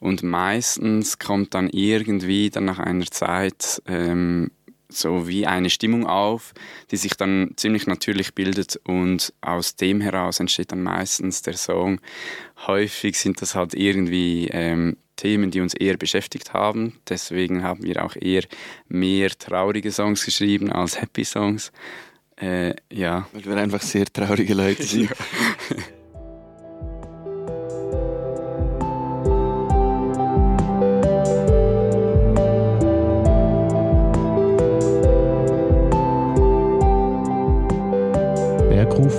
Und meistens kommt dann irgendwie dann nach einer Zeit ähm, so wie eine Stimmung auf, die sich dann ziemlich natürlich bildet und aus dem heraus entsteht dann meistens der Song. Häufig sind das halt irgendwie ähm, Themen, die uns eher beschäftigt haben. Deswegen haben wir auch eher mehr traurige Songs geschrieben als Happy Songs. Äh, ja. Weil wir einfach sehr traurige Leute sind.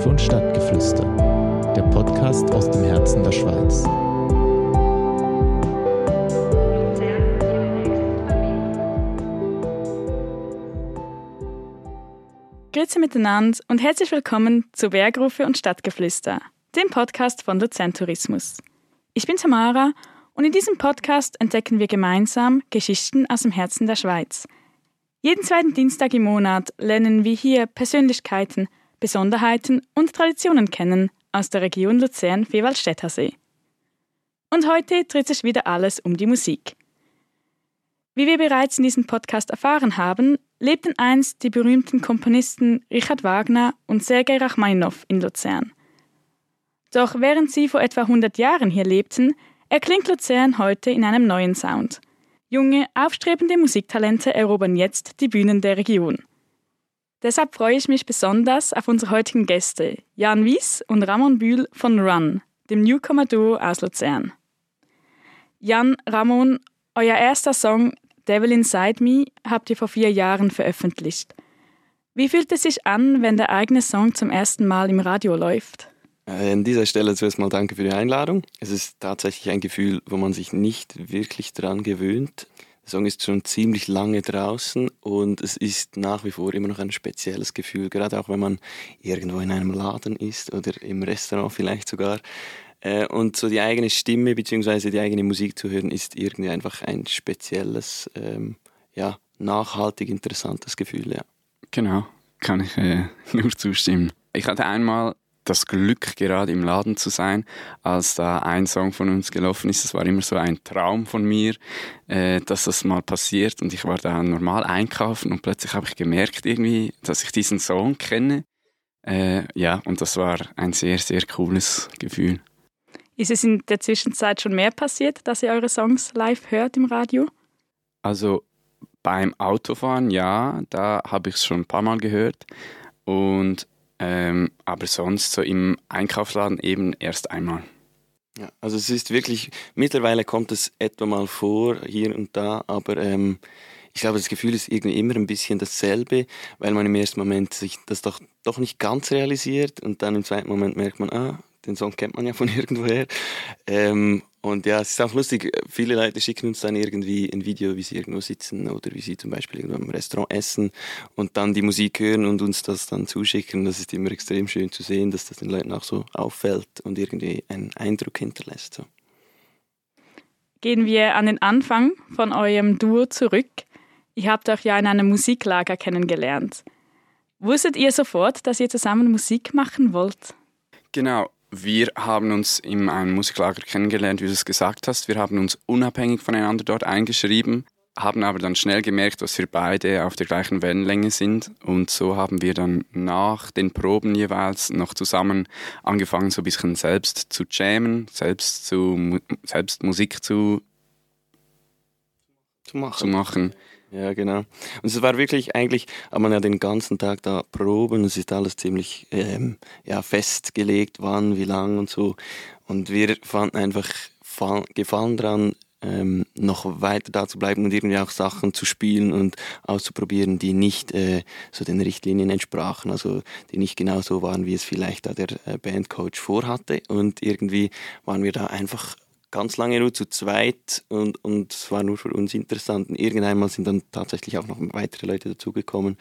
Bergrufe und Stadtgeflüster. Der Podcast aus dem Herzen der Schweiz. Grüezi miteinander und herzlich willkommen zu Bergrufe und Stadtgeflüster, dem Podcast von Luzern Tourismus. Ich bin Tamara und in diesem Podcast entdecken wir gemeinsam Geschichten aus dem Herzen der Schweiz. Jeden zweiten Dienstag im Monat lernen wir hier Persönlichkeiten, Besonderheiten und Traditionen kennen aus der Region Luzern-Vierwaldstättersee. Und heute dreht sich wieder alles um die Musik. Wie wir bereits in diesem Podcast erfahren haben, lebten einst die berühmten Komponisten Richard Wagner und Sergei Rachmaninow in Luzern. Doch während sie vor etwa 100 Jahren hier lebten, erklingt Luzern heute in einem neuen Sound. Junge, aufstrebende Musiktalente erobern jetzt die Bühnen der Region. Deshalb freue ich mich besonders auf unsere heutigen Gäste, Jan Wies und Ramon Bühl von Run, dem Newcomer-Duo aus Luzern. Jan, Ramon, euer erster Song Devil Inside Me habt ihr vor vier Jahren veröffentlicht. Wie fühlt es sich an, wenn der eigene Song zum ersten Mal im Radio läuft? Äh, an dieser Stelle zuerst mal danke für die Einladung. Es ist tatsächlich ein Gefühl, wo man sich nicht wirklich dran gewöhnt. Der Song ist schon ziemlich lange draußen und es ist nach wie vor immer noch ein spezielles Gefühl, gerade auch wenn man irgendwo in einem Laden ist oder im Restaurant vielleicht sogar. Äh, und so die eigene Stimme bzw. die eigene Musik zu hören, ist irgendwie einfach ein spezielles, ähm, ja, nachhaltig interessantes Gefühl, ja. Genau, kann ich äh, nur zustimmen. Ich hatte einmal das Glück, gerade im Laden zu sein, als da ein Song von uns gelaufen ist. Es war immer so ein Traum von mir, äh, dass das mal passiert. Und ich war da normal einkaufen und plötzlich habe ich gemerkt, irgendwie, dass ich diesen Song kenne. Äh, ja, und das war ein sehr, sehr cooles Gefühl. Ist es in der Zwischenzeit schon mehr passiert, dass ihr eure Songs live hört im Radio? Also beim Autofahren, ja, da habe ich es schon ein paar Mal gehört. Und ähm, aber sonst so im Einkaufsladen eben erst einmal. Ja, also es ist wirklich, mittlerweile kommt es etwa mal vor, hier und da, aber ähm, ich glaube, das Gefühl ist irgendwie immer ein bisschen dasselbe, weil man im ersten Moment sich das doch, doch nicht ganz realisiert und dann im zweiten Moment merkt man, ah, den Song kennt man ja von irgendwoher. Ähm, und ja, es ist auch lustig, viele Leute schicken uns dann irgendwie ein Video, wie sie irgendwo sitzen oder wie sie zum Beispiel irgendwo im Restaurant essen und dann die Musik hören und uns das dann zuschicken. Das ist immer extrem schön zu sehen, dass das den Leuten auch so auffällt und irgendwie einen Eindruck hinterlässt. So. Gehen wir an den Anfang von eurem Duo zurück. Ihr habt euch ja in einem Musiklager kennengelernt. Wusstet ihr sofort, dass ihr zusammen Musik machen wollt? Genau, wir haben uns in einem Musiklager kennengelernt, wie du es gesagt hast. Wir haben uns unabhängig voneinander dort eingeschrieben, haben aber dann schnell gemerkt, dass wir beide auf der gleichen Wellenlänge sind. Und so haben wir dann nach den Proben jeweils noch zusammen angefangen, so ein bisschen selbst zu jammen, selbst, zu, selbst Musik zu, zu machen. Zu machen. Ja, genau. Und es war wirklich, eigentlich hat man ja den ganzen Tag da proben, es ist alles ziemlich ähm, ja, festgelegt, wann, wie lang und so. Und wir fanden einfach Gefallen daran, ähm, noch weiter da zu bleiben und irgendwie auch Sachen zu spielen und auszuprobieren, die nicht äh, so den Richtlinien entsprachen, also die nicht genau so waren, wie es vielleicht da der äh, Bandcoach vorhatte. Und irgendwie waren wir da einfach ganz lange nur zu zweit und, und es war nur für uns interessant. Und irgendeinmal sind dann tatsächlich auch noch weitere Leute dazugekommen.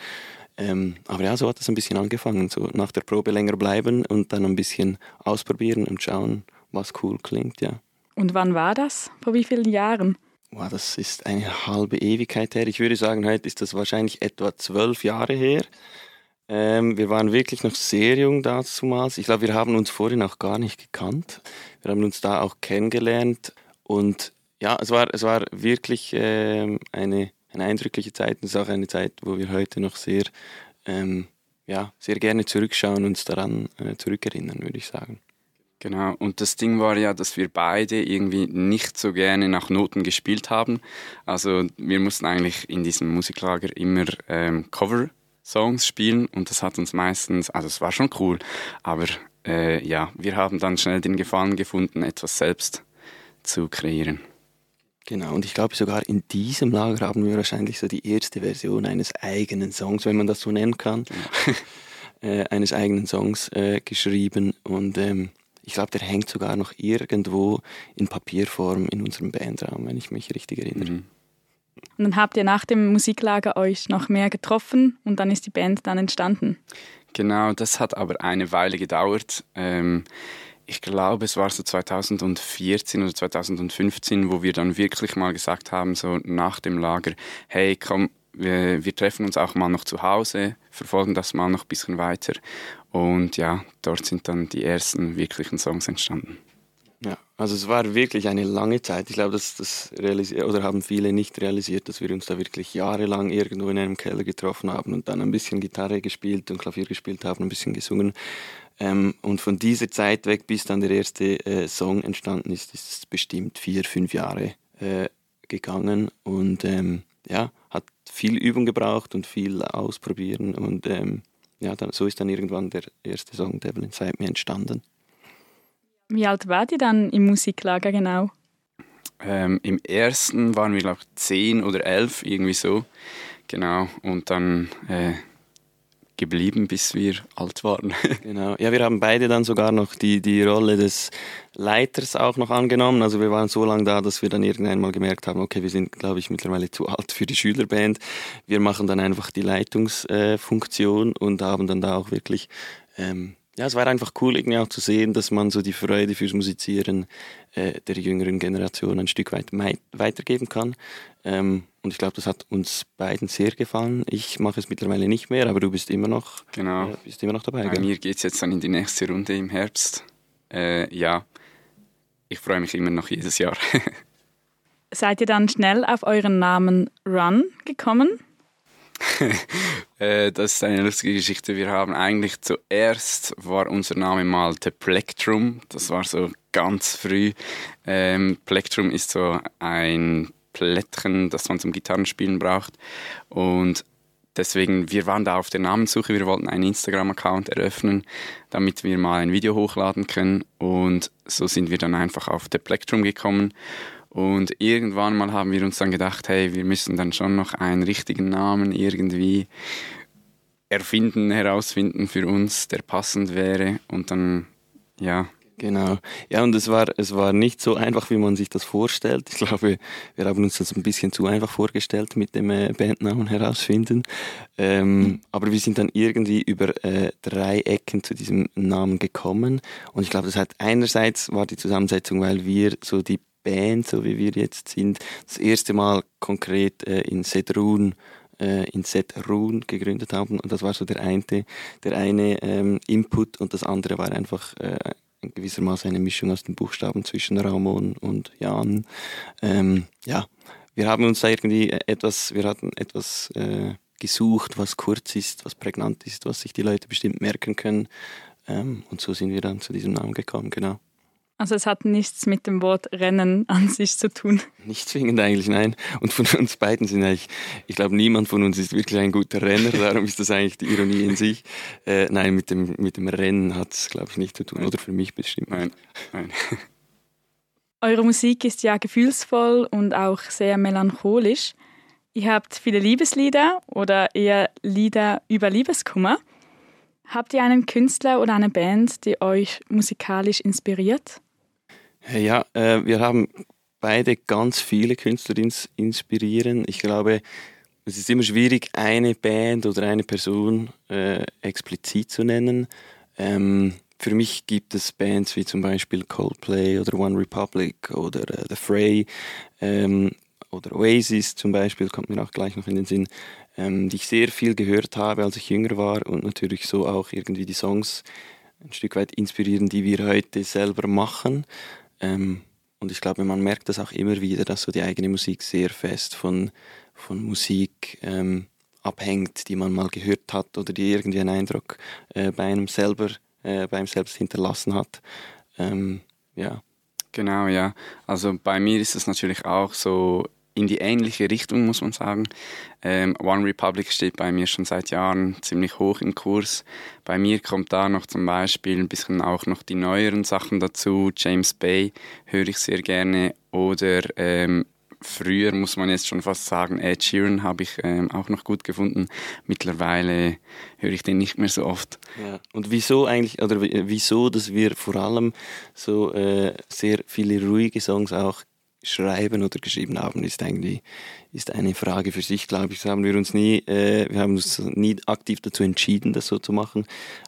Ähm, aber ja, so hat es ein bisschen angefangen. So nach der Probe länger bleiben und dann ein bisschen ausprobieren und schauen, was cool klingt, ja. Und wann war das? Vor wie vielen Jahren? Wow, das ist eine halbe Ewigkeit her. Ich würde sagen, heute ist das wahrscheinlich etwa zwölf Jahre her. Ähm, wir waren wirklich noch sehr jung damals. Ich glaube, wir haben uns vorhin auch gar nicht gekannt. Wir haben uns da auch kennengelernt und ja, es war, es war wirklich ähm, eine, eine eindrückliche Zeit. Es ist auch eine Zeit, wo wir heute noch sehr, ähm, ja, sehr gerne zurückschauen und uns daran äh, zurückerinnern, würde ich sagen. Genau, und das Ding war ja, dass wir beide irgendwie nicht so gerne nach Noten gespielt haben. Also wir mussten eigentlich in diesem Musiklager immer ähm, Cover-Songs spielen und das hat uns meistens, also es war schon cool, aber äh, ja, wir haben dann schnell den Gefallen gefunden, etwas selbst zu kreieren. Genau, und ich glaube sogar in diesem Lager haben wir wahrscheinlich so die erste Version eines eigenen Songs, wenn man das so nennen kann, äh, eines eigenen Songs äh, geschrieben und ähm, ich glaube, der hängt sogar noch irgendwo in Papierform in unserem Bandraum, wenn ich mich richtig erinnere. Mhm. Und dann habt ihr nach dem Musiklager euch noch mehr getroffen und dann ist die Band dann entstanden. Genau, das hat aber eine Weile gedauert. Ähm, ich glaube, es war so 2014 oder 2015, wo wir dann wirklich mal gesagt haben, so nach dem Lager, hey, komm, wir, wir, treffen uns auch mal noch zu Hause, verfolgen das mal noch ein bisschen weiter. Und ja, dort sind dann die ersten wirklichen Songs entstanden. Also es war wirklich eine lange Zeit. Ich glaube, das, das oder haben viele nicht realisiert, dass wir uns da wirklich jahrelang irgendwo in einem Keller getroffen haben und dann ein bisschen Gitarre gespielt und Klavier gespielt haben, ein bisschen gesungen. Ähm, und von dieser Zeit weg, bis dann der erste äh, Song entstanden ist, ist es bestimmt vier, fünf Jahre äh, gegangen. Und ähm, ja, hat viel Übung gebraucht und viel ausprobieren. Und ähm, ja, dann, so ist dann irgendwann der erste Song Devil Inside Me entstanden. Wie alt war die dann im Musiklager genau? Ähm, Im ersten waren wir, glaube ich, zehn oder elf, irgendwie so. Genau. Und dann äh, geblieben, bis wir alt waren. genau. Ja, wir haben beide dann sogar noch die, die Rolle des Leiters auch noch angenommen. Also wir waren so lange da, dass wir dann irgendwann mal gemerkt haben, okay, wir sind, glaube ich, mittlerweile zu alt für die Schülerband. Wir machen dann einfach die Leitungsfunktion äh, und haben dann da auch wirklich ähm, ja, es war einfach cool, irgendwie auch zu sehen, dass man so die Freude fürs Musizieren äh, der jüngeren Generation ein Stück weit weitergeben kann. Ähm, und ich glaube, das hat uns beiden sehr gefallen. Ich mache es mittlerweile nicht mehr, aber du bist immer noch, genau. äh, bist immer noch dabei. Bei gell? mir geht es jetzt dann in die nächste Runde im Herbst. Äh, ja, ich freue mich immer noch jedes Jahr. Seid ihr dann schnell auf euren Namen Run gekommen? Äh, das ist eine lustige Geschichte. Wir haben eigentlich zuerst war unser Name mal The Plectrum. Das war so ganz früh. Ähm, Plectrum ist so ein Plättchen, das man zum Gitarrenspielen braucht. Und deswegen, wir waren da auf der Namenssuche. Wir wollten einen Instagram-Account eröffnen, damit wir mal ein Video hochladen können. Und so sind wir dann einfach auf The Plectrum gekommen. Und irgendwann mal haben wir uns dann gedacht, hey, wir müssen dann schon noch einen richtigen Namen irgendwie erfinden, herausfinden für uns, der passend wäre. Und dann, ja. Genau. Ja, und es war, es war nicht so einfach, wie man sich das vorstellt. Ich glaube, wir haben uns das ein bisschen zu einfach vorgestellt mit dem äh, Bandnamen herausfinden. Ähm. Aber wir sind dann irgendwie über äh, drei Ecken zu diesem Namen gekommen. Und ich glaube, das hat einerseits war die Zusammensetzung, weil wir so die Band, so wie wir jetzt sind, das erste Mal konkret äh, in Sedrun äh, in Sedrun gegründet haben und das war so der eine, der eine ähm, Input und das andere war einfach äh, gewissermaßen eine Mischung aus den Buchstaben zwischen Ramon und Jan. Ähm, ja, wir haben uns da irgendwie etwas, wir hatten etwas äh, gesucht, was kurz ist, was prägnant ist, was sich die Leute bestimmt merken können. Ähm, und so sind wir dann zu diesem Namen gekommen, genau. Also es hat nichts mit dem Wort Rennen an sich zu tun. Nicht zwingend eigentlich, nein. Und von uns beiden sind eigentlich, ich glaube, niemand von uns ist wirklich ein guter Renner, darum ist das eigentlich die Ironie in sich. Äh, nein, mit dem, mit dem Rennen hat es, glaube ich, nichts zu tun. Nein. Oder für mich bestimmt. Nein. nein. Eure Musik ist ja gefühlsvoll und auch sehr melancholisch. Ihr habt viele Liebeslieder oder eher Lieder über Liebeskummer. Habt ihr einen Künstler oder eine Band, die euch musikalisch inspiriert? Ja, äh, wir haben beide ganz viele Künstler, die uns inspirieren. Ich glaube, es ist immer schwierig, eine Band oder eine Person äh, explizit zu nennen. Ähm, für mich gibt es Bands wie zum Beispiel Coldplay oder One Republic oder äh, The Fray ähm, oder Oasis zum Beispiel, kommt mir auch gleich noch in den Sinn, ähm, die ich sehr viel gehört habe, als ich jünger war und natürlich so auch irgendwie die Songs ein Stück weit inspirieren, die wir heute selber machen. Ähm, und ich glaube, man merkt das auch immer wieder, dass so die eigene Musik sehr fest von, von Musik ähm, abhängt, die man mal gehört hat oder die irgendwie einen Eindruck äh, bei einem selber, äh, bei einem selbst hinterlassen hat. Ähm, ja. Genau, ja. Also bei mir ist es natürlich auch so in die ähnliche Richtung, muss man sagen. Ähm, One Republic steht bei mir schon seit Jahren ziemlich hoch im Kurs. Bei mir kommt da noch zum Beispiel ein bisschen auch noch die neueren Sachen dazu. James Bay höre ich sehr gerne oder ähm, früher muss man jetzt schon fast sagen, Ed Sheeran habe ich ähm, auch noch gut gefunden. Mittlerweile höre ich den nicht mehr so oft. Ja. Und wieso eigentlich, oder wieso, dass wir vor allem so äh, sehr viele ruhige Songs auch schreiben oder geschrieben haben, ist eigentlich ist eine Frage für sich, glaube ich. Das haben wir uns nie, äh, wir haben uns nie aktiv dazu entschieden, das so zu machen.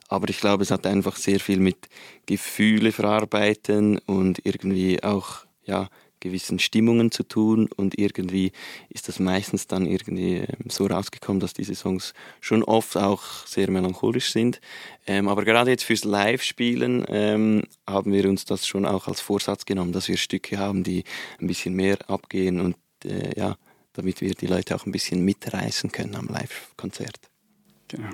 Aber ich glaube, es hat einfach sehr viel mit Gefühle verarbeiten und irgendwie auch ja gewissen Stimmungen zu tun und irgendwie ist das meistens dann irgendwie ähm, so rausgekommen, dass diese Songs schon oft auch sehr melancholisch sind. Ähm, aber gerade jetzt fürs Live-Spielen ähm, haben wir uns das schon auch als Vorsatz genommen, dass wir Stücke haben, die ein bisschen mehr abgehen und äh, ja, damit wir die Leute auch ein bisschen mitreißen können am Live-Konzert. Genau.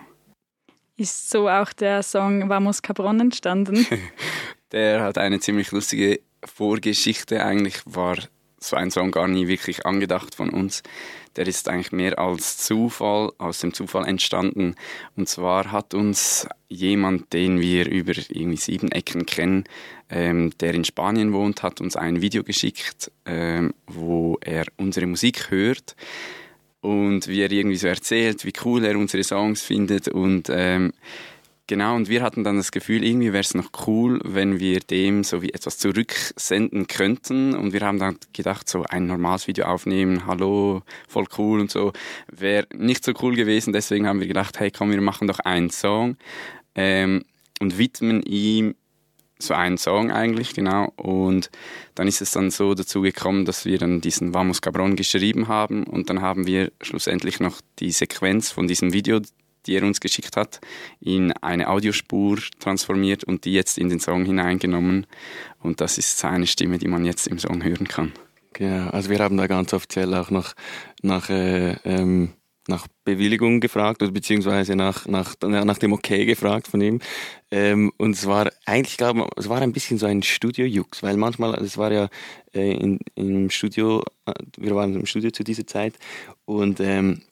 Ist so auch der Song Vamos Cabron entstanden? der hat eine ziemlich lustige Vorgeschichte eigentlich war so ein Song gar nie wirklich angedacht von uns. Der ist eigentlich mehr als Zufall, aus dem Zufall entstanden. Und zwar hat uns jemand, den wir über irgendwie sieben Ecken kennen, ähm, der in Spanien wohnt, hat uns ein Video geschickt, ähm, wo er unsere Musik hört und wie er irgendwie so erzählt, wie cool er unsere Songs findet und ähm, Genau, und wir hatten dann das Gefühl, irgendwie wäre es noch cool, wenn wir dem so wie etwas zurücksenden könnten. Und wir haben dann gedacht, so ein normales Video aufnehmen, hallo, voll cool und so, wäre nicht so cool gewesen. Deswegen haben wir gedacht, hey, komm, wir machen doch einen Song ähm, und widmen ihm so einen Song eigentlich, genau. Und dann ist es dann so dazu gekommen, dass wir dann diesen Vamos Cabron geschrieben haben und dann haben wir schlussendlich noch die Sequenz von diesem Video die er uns geschickt hat, in eine Audiospur transformiert und die jetzt in den Song hineingenommen. Und das ist seine Stimme, die man jetzt im Song hören kann. Genau, also wir haben da ganz offiziell auch nach, nach, äh, ähm, nach Bewilligung gefragt oder beziehungsweise nach, nach, nach dem Okay gefragt von ihm. Ähm, und es war eigentlich, glaube ich, es war ein bisschen so ein Studio-Jux, weil manchmal, es war ja äh, in, im Studio, äh, wir waren im Studio zu dieser Zeit und ähm,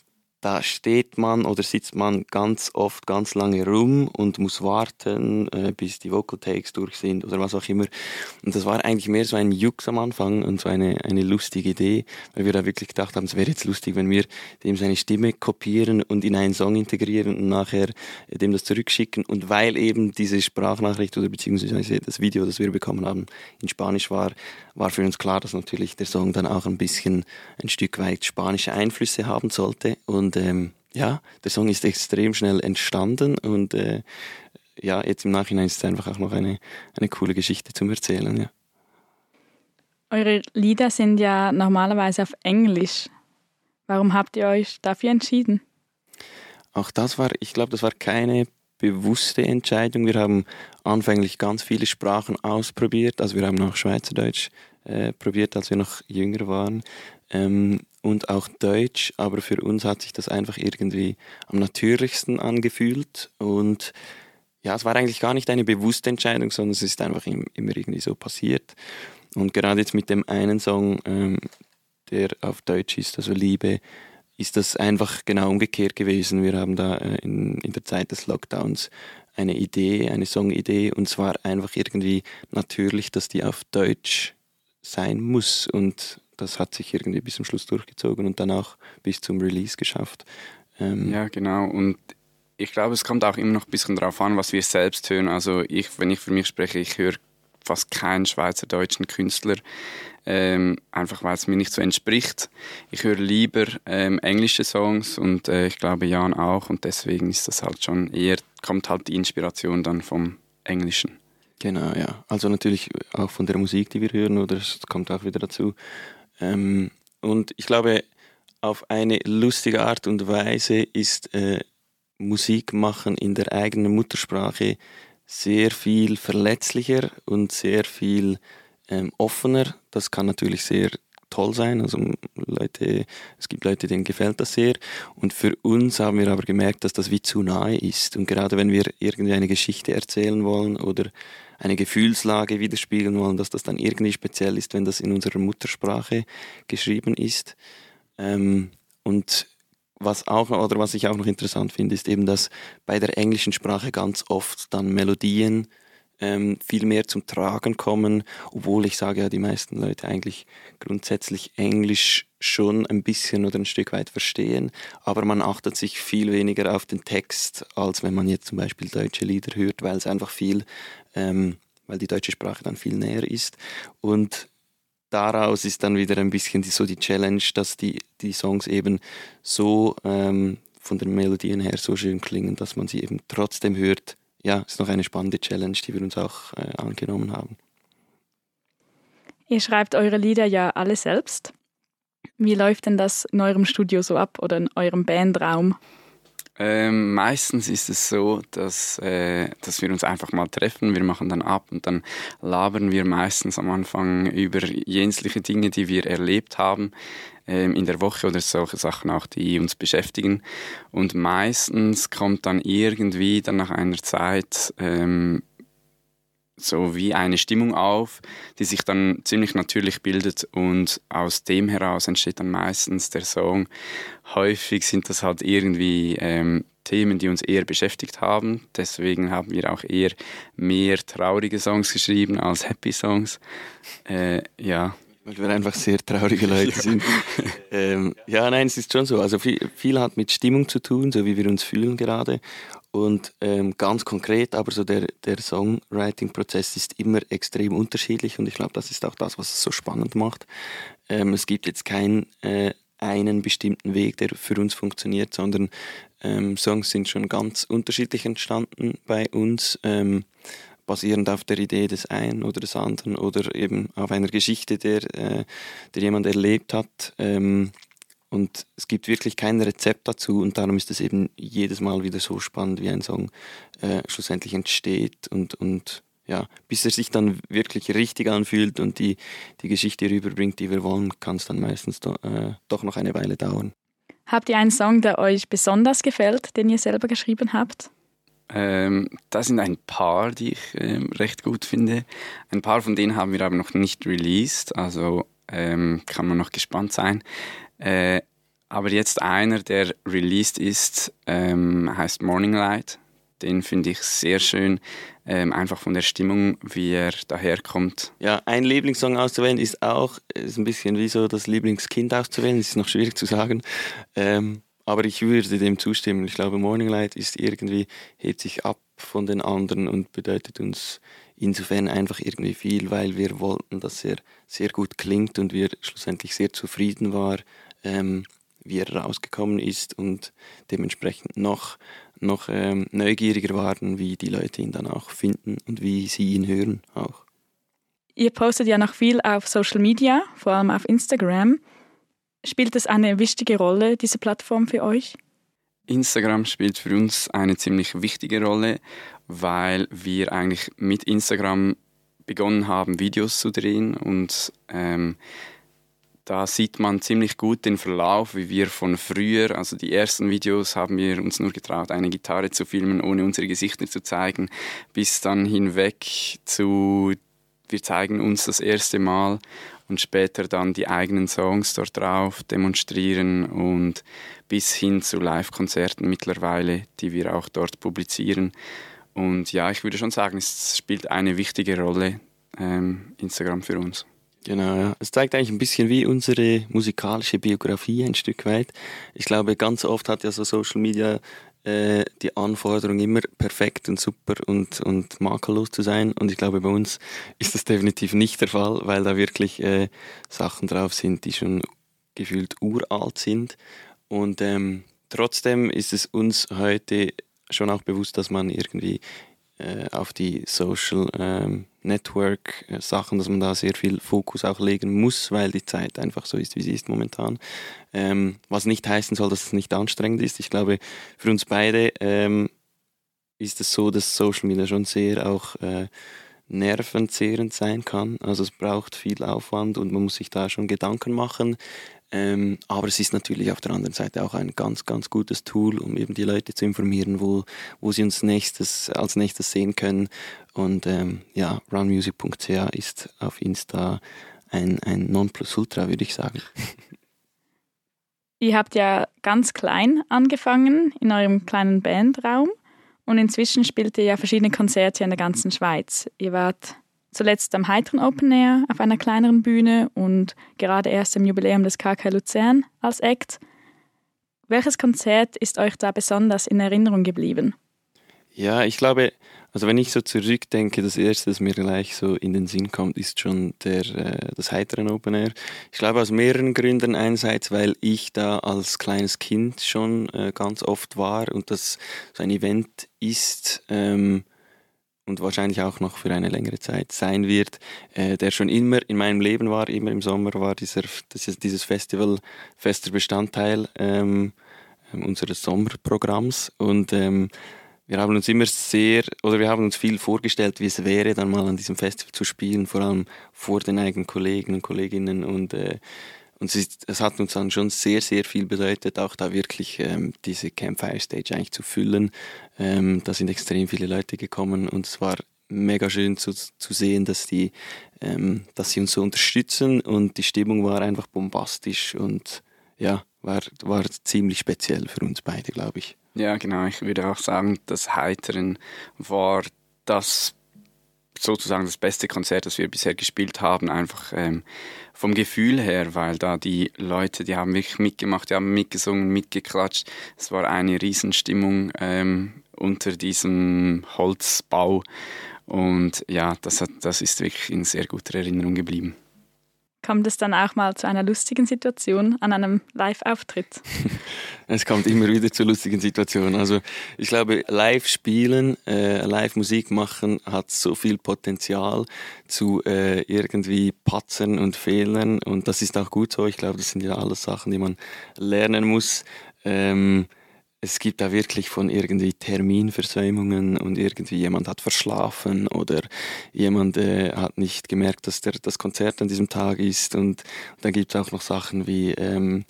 da steht man oder sitzt man ganz oft ganz lange rum und muss warten, äh, bis die Vocal Takes durch sind oder was auch immer. Und das war eigentlich mehr so ein Jux am Anfang und so eine, eine lustige Idee, weil wir da wirklich gedacht haben, es wäre jetzt lustig, wenn wir dem seine Stimme kopieren und in einen Song integrieren und nachher dem das zurückschicken. Und weil eben diese Sprachnachricht oder beziehungsweise das Video, das wir bekommen haben, in Spanisch war, war für uns klar, dass natürlich der Song dann auch ein bisschen ein Stück weit spanische Einflüsse haben sollte. Und ähm, ja, der Song ist extrem schnell entstanden und äh, ja, jetzt im Nachhinein ist es einfach auch noch eine, eine coole Geschichte zum Erzählen. Ja. Eure Lieder sind ja normalerweise auf Englisch. Warum habt ihr euch dafür entschieden? Auch das war, ich glaube, das war keine bewusste Entscheidung. Wir haben anfänglich ganz viele Sprachen ausprobiert. Also wir haben auch Schweizerdeutsch äh, probiert, als wir noch jünger waren. Ähm, und auch Deutsch, aber für uns hat sich das einfach irgendwie am natürlichsten angefühlt. Und ja, es war eigentlich gar nicht eine bewusste Entscheidung, sondern es ist einfach immer irgendwie so passiert. Und gerade jetzt mit dem einen Song, ähm, der auf Deutsch ist, also Liebe, ist das einfach genau umgekehrt gewesen. Wir haben da äh, in, in der Zeit des Lockdowns eine Idee, eine Songidee und zwar einfach irgendwie natürlich, dass die auf Deutsch sein muss und das hat sich irgendwie bis zum Schluss durchgezogen und dann auch bis zum Release geschafft. Ähm ja, genau. Und ich glaube, es kommt auch immer noch ein bisschen darauf an, was wir selbst hören. Also ich, wenn ich für mich spreche, ich höre fast keinen schweizerdeutschen Künstler, ähm, einfach weil es mir nicht so entspricht. Ich höre lieber ähm, englische Songs und äh, ich glaube Jan auch und deswegen ist das halt schon eher, kommt halt die Inspiration dann vom Englischen. Genau, ja. Also natürlich auch von der Musik, die wir hören, oder es kommt auch wieder dazu. Ähm, und ich glaube, auf eine lustige Art und Weise ist äh, Musik machen in der eigenen Muttersprache sehr viel verletzlicher und sehr viel ähm, offener. Das kann natürlich sehr toll sein. Also Leute, es gibt Leute, denen gefällt das sehr. Und für uns haben wir aber gemerkt, dass das wie zu nahe ist. Und gerade wenn wir irgendwie eine Geschichte erzählen wollen oder eine Gefühlslage widerspiegeln wollen, dass das dann irgendwie speziell ist, wenn das in unserer Muttersprache geschrieben ist. Ähm, und was auch oder was ich auch noch interessant finde, ist eben, dass bei der englischen Sprache ganz oft dann Melodien ähm, viel mehr zum Tragen kommen, obwohl ich sage ja, die meisten Leute eigentlich grundsätzlich Englisch schon ein bisschen oder ein Stück weit verstehen, aber man achtet sich viel weniger auf den Text, als wenn man jetzt zum Beispiel deutsche Lieder hört, weil es einfach viel, ähm, weil die deutsche Sprache dann viel näher ist. Und daraus ist dann wieder ein bisschen die, so die Challenge, dass die, die Songs eben so ähm, von den Melodien her so schön klingen, dass man sie eben trotzdem hört, ja, ist noch eine spannende Challenge, die wir uns auch äh, angenommen haben. Ihr schreibt eure Lieder ja alle selbst. Wie läuft denn das in eurem Studio so ab oder in eurem Bandraum? Ähm, meistens ist es so, dass, äh, dass wir uns einfach mal treffen, wir machen dann ab und dann labern wir meistens am Anfang über jensliche Dinge, die wir erlebt haben in der Woche oder solche Sachen auch, die uns beschäftigen. Und meistens kommt dann irgendwie dann nach einer Zeit ähm, so wie eine Stimmung auf, die sich dann ziemlich natürlich bildet und aus dem heraus entsteht dann meistens der Song. Häufig sind das halt irgendwie ähm, Themen, die uns eher beschäftigt haben. Deswegen haben wir auch eher mehr traurige Songs geschrieben als Happy Songs. Äh, ja. Weil wir einfach sehr traurige Leute ja. sind. ähm, ja, nein, es ist schon so. Also viel, viel, hat mit Stimmung zu tun, so wie wir uns fühlen gerade. Und ähm, ganz konkret, aber so der, der Songwriting-Prozess ist immer extrem unterschiedlich und ich glaube, das ist auch das, was es so spannend macht. Ähm, es gibt jetzt keinen äh, einen bestimmten Weg, der für uns funktioniert, sondern ähm, Songs sind schon ganz unterschiedlich entstanden bei uns. Basierend auf der Idee des einen oder des anderen oder eben auf einer Geschichte, der, äh, der jemand erlebt hat. Ähm, und es gibt wirklich kein Rezept dazu und darum ist es eben jedes Mal wieder so spannend, wie ein Song äh, schlussendlich entsteht und, und ja, bis er sich dann wirklich richtig anfühlt und die, die Geschichte rüberbringt, die wir wollen, kann es dann meistens do, äh, doch noch eine Weile dauern. Habt ihr einen Song, der euch besonders gefällt, den ihr selber geschrieben habt? Ähm, da sind ein paar, die ich ähm, recht gut finde. Ein paar von denen haben wir aber noch nicht released, also ähm, kann man noch gespannt sein. Äh, aber jetzt einer, der released ist, ähm, heißt Morning Light. Den finde ich sehr schön, ähm, einfach von der Stimmung, wie er daherkommt. Ja, ein Lieblingssong auszuwählen ist auch, ist ein bisschen wie so das Lieblingskind auszuwählen, ist noch schwierig zu sagen. Ähm, aber ich würde dem zustimmen. Ich glaube, Morning Light ist irgendwie, hebt sich ab von den anderen und bedeutet uns insofern einfach irgendwie viel, weil wir wollten, dass er sehr gut klingt und wir schlussendlich sehr zufrieden waren, ähm, wie er rausgekommen ist und dementsprechend noch, noch ähm, neugieriger waren, wie die Leute ihn dann auch finden und wie sie ihn hören auch. Ihr postet ja noch viel auf Social Media, vor allem auf Instagram. Spielt es eine wichtige Rolle, diese Plattform für euch? Instagram spielt für uns eine ziemlich wichtige Rolle, weil wir eigentlich mit Instagram begonnen haben, Videos zu drehen und ähm, da sieht man ziemlich gut den Verlauf, wie wir von früher, also die ersten Videos haben wir uns nur getraut, eine Gitarre zu filmen, ohne unsere Gesichter zu zeigen, bis dann hinweg zu, wir zeigen uns das erste Mal und später dann die eigenen Songs dort drauf demonstrieren und bis hin zu Live-Konzerten mittlerweile, die wir auch dort publizieren. Und ja, ich würde schon sagen, es spielt eine wichtige Rolle, ähm, Instagram für uns. Genau, ja. Es zeigt eigentlich ein bisschen wie unsere musikalische Biografie ein Stück weit. Ich glaube, ganz oft hat ja so Social Media äh, die Anforderung immer perfekt und super und, und makellos zu sein. Und ich glaube, bei uns ist das definitiv nicht der Fall, weil da wirklich äh, Sachen drauf sind, die schon gefühlt uralt sind. Und ähm, trotzdem ist es uns heute schon auch bewusst, dass man irgendwie äh, auf die Social ähm, Network äh, Sachen, dass man da sehr viel Fokus auch legen muss, weil die Zeit einfach so ist, wie sie ist momentan. Ähm, was nicht heißen soll, dass es nicht anstrengend ist. Ich glaube, für uns beide ähm, ist es so, dass Social Media schon sehr auch äh, nervenzehrend sein kann. Also es braucht viel Aufwand und man muss sich da schon Gedanken machen. Ähm, aber es ist natürlich auf der anderen Seite auch ein ganz, ganz gutes Tool, um eben die Leute zu informieren, wo, wo sie uns nächstes, als nächstes sehen können. Und ähm, ja, runmusic.ch ist auf Insta ein, ein Nonplusultra, würde ich sagen. Ihr habt ja ganz klein angefangen in eurem kleinen Bandraum und inzwischen spielt ihr ja verschiedene Konzerte in der ganzen Schweiz. Ihr wart zuletzt am Heiteren Open Air auf einer kleineren Bühne und gerade erst im Jubiläum des KK Luzern als Act. Welches Konzert ist euch da besonders in Erinnerung geblieben? Ja, ich glaube, also wenn ich so zurückdenke, das erste, das mir gleich so in den Sinn kommt, ist schon der, äh, das Heiteren Open Air. Ich glaube aus mehreren Gründen. Einerseits, weil ich da als kleines Kind schon äh, ganz oft war und das so ein Event ist, ähm, und wahrscheinlich auch noch für eine längere Zeit sein wird, äh, der schon immer in meinem Leben war, immer im Sommer war dieser, dieses Festival fester Bestandteil ähm, ähm, unseres Sommerprogramms. Und ähm, wir haben uns immer sehr, oder wir haben uns viel vorgestellt, wie es wäre, dann mal an diesem Festival zu spielen, vor allem vor den eigenen Kollegen und Kolleginnen. Und äh, und es, hat uns dann schon sehr, sehr viel bedeutet, auch da wirklich ähm, diese Campfire Stage eigentlich zu füllen. Ähm, da sind extrem viele Leute gekommen und es war mega schön zu, zu sehen, dass, die, ähm, dass sie uns so unterstützen und die Stimmung war einfach bombastisch und ja, war, war ziemlich speziell für uns beide, glaube ich. Ja, genau. Ich würde auch sagen, das Heiteren war das sozusagen das beste Konzert, das wir bisher gespielt haben, einfach ähm, vom Gefühl her, weil da die Leute, die haben wirklich mitgemacht, die haben mitgesungen, mitgeklatscht. Es war eine Riesenstimmung ähm, unter diesem Holzbau und ja, das, hat, das ist wirklich in sehr guter Erinnerung geblieben. Kommt es dann auch mal zu einer lustigen Situation an einem Live-Auftritt? es kommt immer wieder zu lustigen Situationen. Also ich glaube, live spielen, äh, live Musik machen hat so viel Potenzial zu äh, irgendwie Patzern und Fehlern und das ist auch gut so. Ich glaube, das sind ja alles Sachen, die man lernen muss. Ähm, es gibt da wirklich von irgendwie Terminversäumungen und irgendwie jemand hat verschlafen oder jemand äh, hat nicht gemerkt, dass der, das Konzert an diesem Tag ist. Und, und dann gibt es auch noch Sachen wie ähm,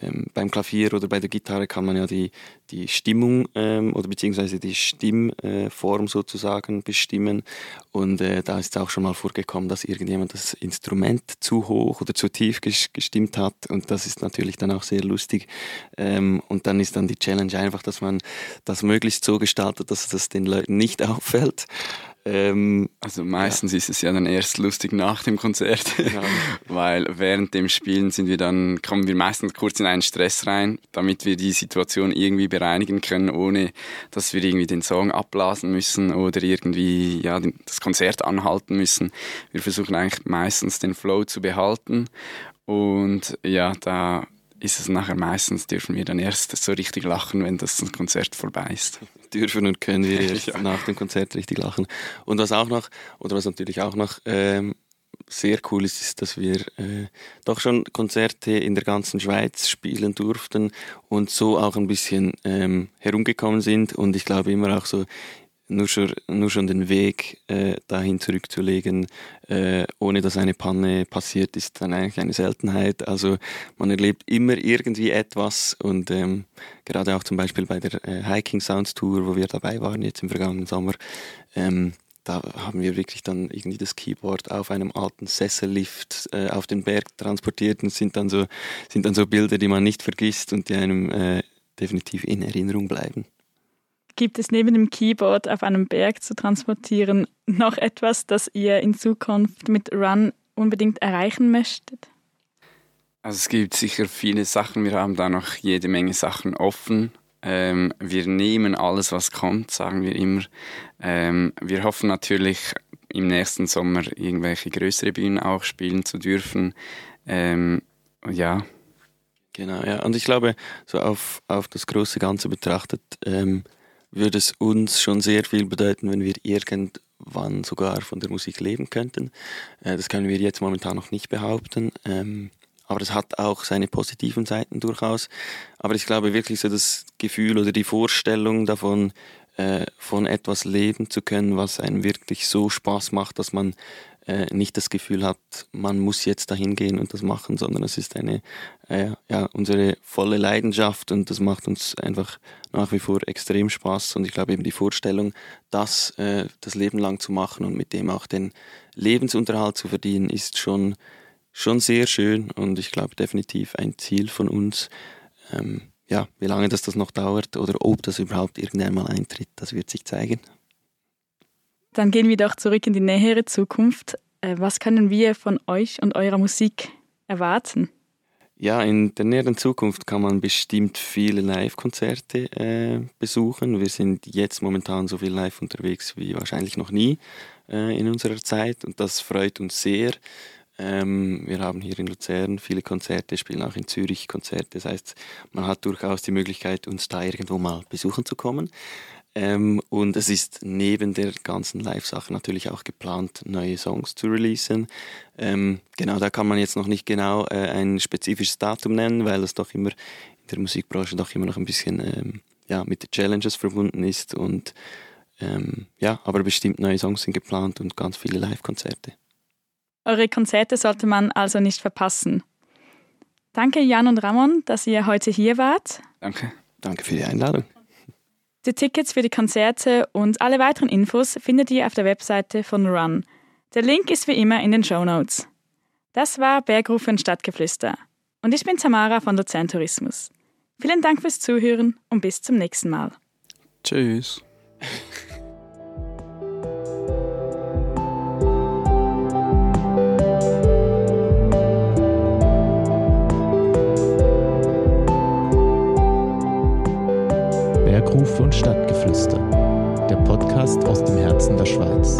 ähm, beim Klavier oder bei der Gitarre kann man ja die, die Stimmung ähm, oder beziehungsweise die Stimmform sozusagen bestimmen. Und äh, da ist es auch schon mal vorgekommen, dass irgendjemand das Instrument zu hoch oder zu tief gestimmt hat. Und das ist natürlich dann auch sehr lustig. Ähm, und dann ist dann die Challenge einfach, dass man das möglichst so gestaltet, dass das den Leuten nicht auffällt. Ähm, also meistens ja. ist es ja dann erst lustig nach dem Konzert, ja. weil während dem Spielen sind wir dann, kommen wir meistens kurz in einen Stress rein, damit wir die Situation irgendwie bereinigen können, ohne dass wir irgendwie den Song abblasen müssen oder irgendwie ja, das Konzert anhalten müssen. Wir versuchen eigentlich meistens den Flow zu behalten und ja, da ist es nachher meistens, dürfen wir dann erst so richtig lachen, wenn das Konzert vorbei ist. Dürfen und können wir erst ja. nach dem Konzert richtig lachen. Und was auch noch, oder was natürlich auch noch ähm, sehr cool ist, ist, dass wir äh, doch schon Konzerte in der ganzen Schweiz spielen durften und so auch ein bisschen ähm, herumgekommen sind. Und ich glaube immer auch so nur schon, nur schon den Weg äh, dahin zurückzulegen, äh, ohne dass eine Panne passiert, ist dann eigentlich eine Seltenheit. Also man erlebt immer irgendwie etwas und ähm, gerade auch zum Beispiel bei der äh, Hiking Sounds Tour, wo wir dabei waren jetzt im vergangenen Sommer, ähm, da haben wir wirklich dann irgendwie das Keyboard auf einem alten Sessellift äh, auf den Berg transportiert und sind dann so sind dann so Bilder, die man nicht vergisst und die einem äh, definitiv in Erinnerung bleiben. Gibt es neben dem Keyboard auf einem Berg zu transportieren noch etwas, das ihr in Zukunft mit Run unbedingt erreichen möchtet? Also es gibt sicher viele Sachen. Wir haben da noch jede Menge Sachen offen. Ähm, wir nehmen alles, was kommt, sagen wir immer. Ähm, wir hoffen natürlich im nächsten Sommer irgendwelche größere Bühnen auch spielen zu dürfen. Ähm, ja. Genau, ja. Und ich glaube, so auf, auf das große Ganze betrachtet, ähm, würde es uns schon sehr viel bedeuten, wenn wir irgendwann sogar von der Musik leben könnten. Äh, das können wir jetzt momentan noch nicht behaupten. Ähm, aber es hat auch seine positiven Seiten durchaus. Aber ich glaube wirklich so das Gefühl oder die Vorstellung davon, äh, von etwas leben zu können, was einem wirklich so Spaß macht, dass man äh, nicht das Gefühl hat, man muss jetzt dahin gehen und das machen, sondern es ist eine, äh, ja, unsere volle Leidenschaft und das macht uns einfach nach wie vor extrem Spaß und ich glaube eben die Vorstellung, das äh, das Leben lang zu machen und mit dem auch den Lebensunterhalt zu verdienen, ist schon, schon sehr schön und ich glaube definitiv ein Ziel von uns. Ähm, ja, wie lange das, das noch dauert oder ob das überhaupt irgendwann mal eintritt, das wird sich zeigen. Dann gehen wir doch zurück in die nähere Zukunft. Äh, was können wir von euch und eurer Musik erwarten? Ja, in der näheren Zukunft kann man bestimmt viele Live-Konzerte äh, besuchen. Wir sind jetzt momentan so viel live unterwegs wie wahrscheinlich noch nie äh, in unserer Zeit und das freut uns sehr. Ähm, wir haben hier in Luzern viele Konzerte, spielen auch in Zürich Konzerte. Das heißt, man hat durchaus die Möglichkeit, uns da irgendwo mal besuchen zu kommen. Ähm, und es ist neben der ganzen Live-Sache natürlich auch geplant, neue Songs zu releasen. Ähm, genau, da kann man jetzt noch nicht genau äh, ein spezifisches Datum nennen, weil es doch immer in der Musikbranche doch immer noch ein bisschen ähm, ja, mit Challenges verbunden ist. Und ähm, ja, aber bestimmt neue Songs sind geplant und ganz viele Live-Konzerte. Eure Konzerte sollte man also nicht verpassen. Danke Jan und Ramon, dass ihr heute hier wart. Danke. Danke für die Einladung. Die Tickets für die Konzerte und alle weiteren Infos findet ihr auf der Webseite von Run. Der Link ist wie immer in den Show Notes. Das war Bergrufe und Stadtgeflüster. Und ich bin Tamara von Luzern Tourismus. Vielen Dank fürs Zuhören und bis zum nächsten Mal. Tschüss. Bergrufe und Stadtgeflüster. Der Podcast aus dem Herzen der Schweiz.